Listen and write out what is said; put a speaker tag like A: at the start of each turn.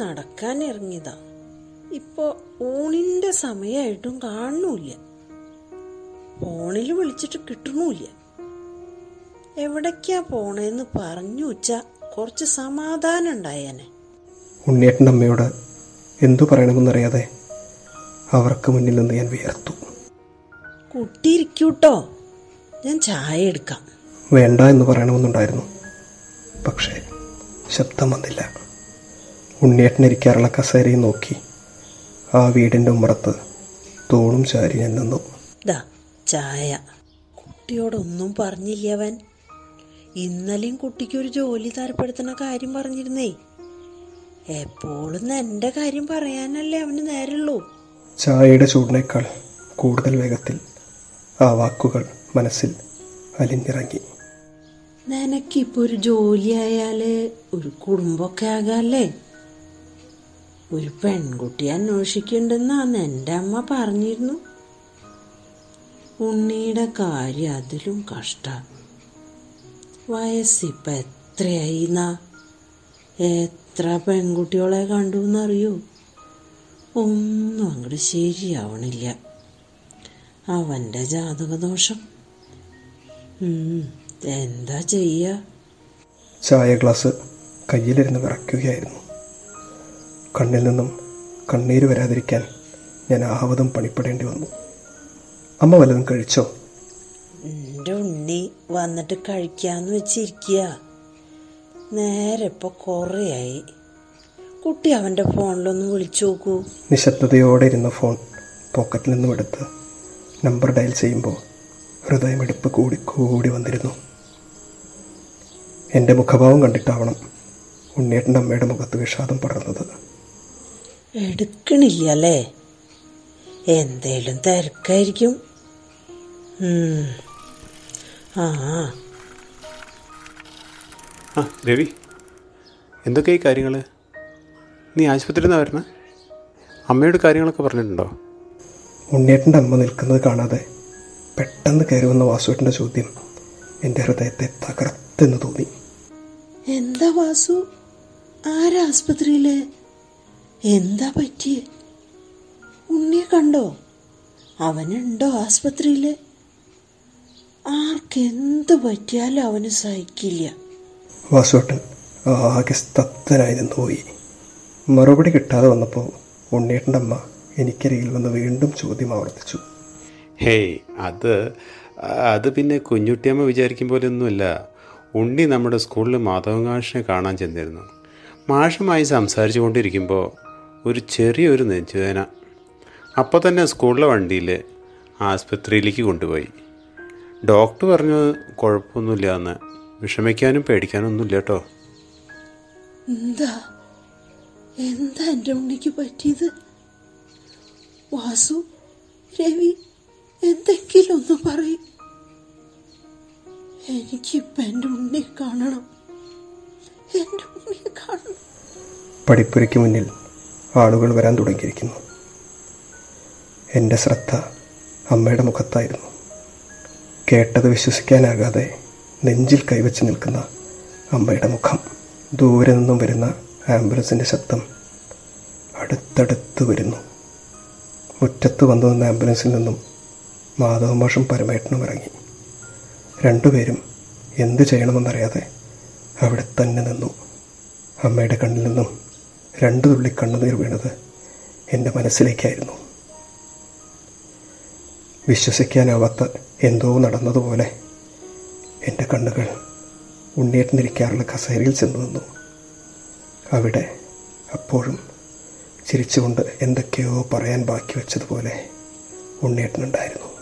A: നടക്കാൻ ഇറങ്ങിയതാ ഇപ്പോ ഊണിന്റെ സമയമായിട്ടും കാണുന്നില്ല ഫോണിൽ വിളിച്ചിട്ട് കിട്ടണമില്ല എവിടേക്കാ പോണേന്ന് പറഞ്ഞു വെച്ചാ കുറച്ച് സമാധാനം ഉണ്ടായേനെ.
B: ഉണ്ണിയേട്ടൻ അമ്മയോട് എന്തു പറയണമെന്നറിയാതെ അവർക്ക് മുന്നിൽ നിന്ന് ഞാൻ വിയർത്തു.
A: കുട്ടി ഇരിക്കൂട്ടോ ഞാൻ ചായ എടുക്കാം.
B: വേണ്ട എന്ന് പറയണമെന്നുണ്ടായിരുന്നു. പക്ഷേ ശബ്ദം വന്നില്ല. ഉണ്ണിയേട്ടൻ കസേരയിൽ കസേരയും നോക്കി. ആ വീടിന്റെ ഉമ്മറത്ത് തോളും ചാരി ഞാൻ നിന്നു.
A: ദാ ചായ. കുട്ടിയോടൊന്നും പറഞ്ഞില്ല അവൻ? ഇന്നലെയും കുട്ടിക്ക് ഒരു ജോലി തരപ്പെടുത്തുന്ന കാര്യം പറഞ്ഞിരുന്നേ. എപ്പോഴും എന്റെ കാര്യം പറയാനല്ലേ അവന് നേരമുള്ളൂ
B: ചായയുടെ ചൂടിനേക്കാൾ കൂടുതൽ വേഗത്തിൽ ആ വാക്കുകൾ മനസ്സിൽ അലിഞ്ഞിറങ്ങി.
A: നിനക്കിപ്പോ ഒരു ജോലി ആയാൽ ഒരു കുടുംബമൊക്കെ ആകാല്ലേ? ഒരു പെൺകുട്ടി അന്വേഷിക്കണ്ടെന്നാന്ന് എന്റെ അമ്മ പറഞ്ഞിരുന്നു. ഉണ്ണിയുടെ കാര്യം അതിലും കഷ്ട. വയസ്സിപ്പ എത്രയായിന്ന? എത്ര പെൺകുട്ടികളെ കണ്ടു എന്നറിയോ ഒന്നും അങ്ങോട്ട് ശരിയാവണില്ല. അവന്റെ ജാതകദോഷം. എന്താ ചെയ്യ?
B: ചായ ഗ്ലാസ് കയ്യിലിരുന്ന് വിറയ്ക്കുകയായിരുന്നു. കണ്ണിൽ നിന്നും കണ്ണീര് വരാതിരിക്കാൻ ഞാൻ ആവതും പണിപ്പെടേണ്ടി വന്നു. അമ്മ വല്ലതും കഴിച്ചോ?
A: എന്റെ ഉണ്ണി വന്നിട്ട് കഴിക്കാന്ന് വെച്ചിരിക്കുക നേരെ ഇപ്പൊ കുറേയായി. കുട്ടി അവന്റെ ഫോണിലൊന്ന് വിളിച്ചു നോക്കൂ.
B: നിശബ്ദതയോടെ ഇരുന്ന ഫോൺ പോക്കറ്റിൽ നിന്നും എടുത്ത് നമ്പർ ഡയൽ ചെയ്യുമ്പോൾ ഹൃദയമെടുപ്പ് കൂടി കൂടി വന്നിരുന്നു. എന്റെ മുഖഭാവം കണ്ടിട്ടാവണം ഉണ്ണിയേട്ടന്റെ അമ്മയുടെ മുഖത്ത് വിഷാദം പടർന്നത്.
A: എടുക്കണില്ല അല്ലേ എന്തേലും തിരക്കായിരിക്കും. ആ.
C: ആ രവി എന്തൊക്കെയാ ഈ കാര്യങ്ങൾ നീ ആശുപത്രിയിൽ നിന്നാണ് വരണേ അമ്മയോട് കാര്യങ്ങളൊക്കെ പറഞ്ഞിട്ടുണ്ടോ?
B: ഉണ്ണിയേട്ടന്റെ അമ്മ നിൽക്കുന്നത് കാണാതെ പെട്ടെന്ന് കയറി വന്ന വാസുവേട്ടന്റെ ചോദ്യം എന്റെ ഹൃദയത്തെ തകർത്തെന്ന് തോന്നി.
A: എന്താ വാസു? ആരാ ആസ്പത്രിയിൽ എന്താ പറ്റിയേ? ഉണ്ണിയെ കണ്ടോ? അവനുണ്ടോ ആസ്പത്രിയിൽ? ആർക്കെന്ത് പറ്റിയാലും അവന് സഹിക്കില്ല.
B: വാസോട്ട് ആകെ സ്തപ്തനായിരുന്നു പോയി. മറുപടി കിട്ടാതെ വന്നപ്പോൾ ഉണ്ണിയേട്ടന്റെ അമ്മ എനിക്കരികിൽ വന്ന് വീണ്ടും ചോദ്യം ആവർത്തിച്ചു.
C: ഹേയ് അത് അത് പിന്നെ കുഞ്ഞുട്ടിയമ്മ വിചാരിക്കും പോലെയൊന്നുമില്ല ഒന്നുമല്ല ഉണ്ണി നമ്മുടെ സ്കൂളിൽ മാധവകാഷിനെ കാണാൻ ചെന്നിരുന്നു. മാഷുമായി സംസാരിച്ചു കൊണ്ടിരിക്കുമ്പോൾ ഒരു ചെറിയൊരു നെഞ്ചുവേന അപ്പോൾ തന്നെ സ്കൂളിലെ വണ്ടിയിൽ ആസ്പത്രിയിലേക്ക് കൊണ്ടുപോയി. ഡോക്ടർ പറഞ്ഞു കുഴപ്പമൊന്നുമില്ല എന്ന് വിഷമിക്കാനും പേടിക്കാനും ഒന്നുമില്ല കേട്ടോ
A: എന്താ? എന്താ എന്റെ ഉണ്ണിക്ക് പറ്റിയത്? വാസു രവി എന്തെങ്കിലും ഒന്ന് പറയും. എനിക്കിപ്പം എന്റെ ഉണ്ണിയെ കാണണം. എന്റെ ഉണ്ണിയെ കാണണം.
B: പഠിപ്പുരയ്ക്ക് മുന്നിൽ ആളുകൾ വരാൻ തുടങ്ങിയിരിക്കുന്നു. എന്റെ ശ്രദ്ധ അമ്മയുടെ മുഖത്തായിരുന്നു. കേട്ടത് വിശ്വസിക്കാനാകാതെ നെഞ്ചിൽ കൈവച്ച് നിൽക്കുന്ന അമ്മയുടെ മുഖം. ദൂരെ നിന്നും വരുന്ന ആംബുലൻസിന്റെ ശബ്ദം അടുത്തടുത്ത് വരുന്നു. മുറ്റത്ത് വന്നു നിന്ന ആംബുലൻസിൽ നിന്നും മാധവമാഷും പരമേട്ടനും ഇറങ്ങി. രണ്ടുപേരും എന്ത് ചെയ്യണമെന്നറിയാതെ അവിടെ തന്നെ നിന്നു. അമ്മയുടെ കണ്ണിൽ നിന്നും രണ്ടു തുള്ളി കണ്ണുനീർ വീണത് എന്റെ മനസ്സിലേക്കായിരുന്നു. വിശ്വസിക്കാനാവാത്ത എന്തോ നടന്നതുപോലെ എന്റെ കണ്ണുകൾ ഉണ്ണിയേട്ടനിരിക്കാറുള്ള കസേരയിൽ ചെന്ന് നിന്നു. അവിടെ അപ്പോഴും ചിരിച്ചുകൊണ്ട് എന്തൊക്കെയോ പറയാൻ ബാക്കി വെച്ചതുപോലെ ഉണ്ണിയേട്ടനുണ്ടായിരുന്നു